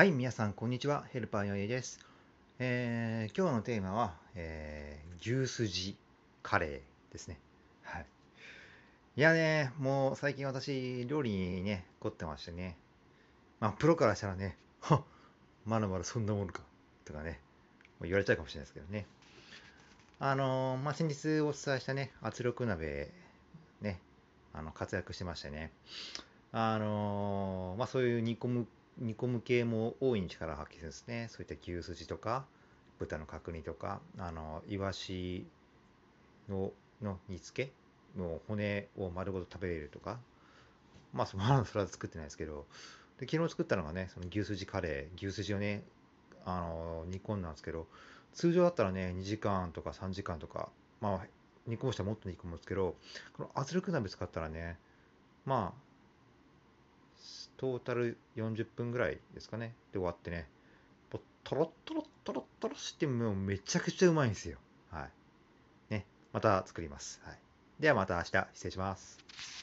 はい、皆さん、こんにちは。ヘルパーよいです。えー今日のテーマは、えー牛すじカレーですね。はい。いやね、もう最近私、料理にね、凝ってましてね。まあ、プロからしたらね、はっ、まだまだそんなものか、とかね、もう言われちゃうかもしれないですけどね。あのーまあ、先日お伝えしたね、圧力鍋、ね、あの活躍してましてね。あのまあ、そういう煮込む煮込む系も大いに力を発揮するんですね。そういった牛すじとか、豚の角煮とか、あの、イワシのの煮付けの骨を丸ごと食べれるとか、まあ、そまだそれは作ってないですけど、で昨日作ったのがね、その牛すじカレー、牛すじをね、あの、煮込んだんですけど、通常だったらね、2時間とか3時間とか、まあ、煮込む人はもっと煮込むんですけど、この圧力鍋使ったらね、まあ、トータル40分ぐらいですかね。で終わってね、もうトロットロットロットロしてもうめちゃくちゃうまいんですよ。はい。ね、また作ります。はい。ではまた明日失礼します。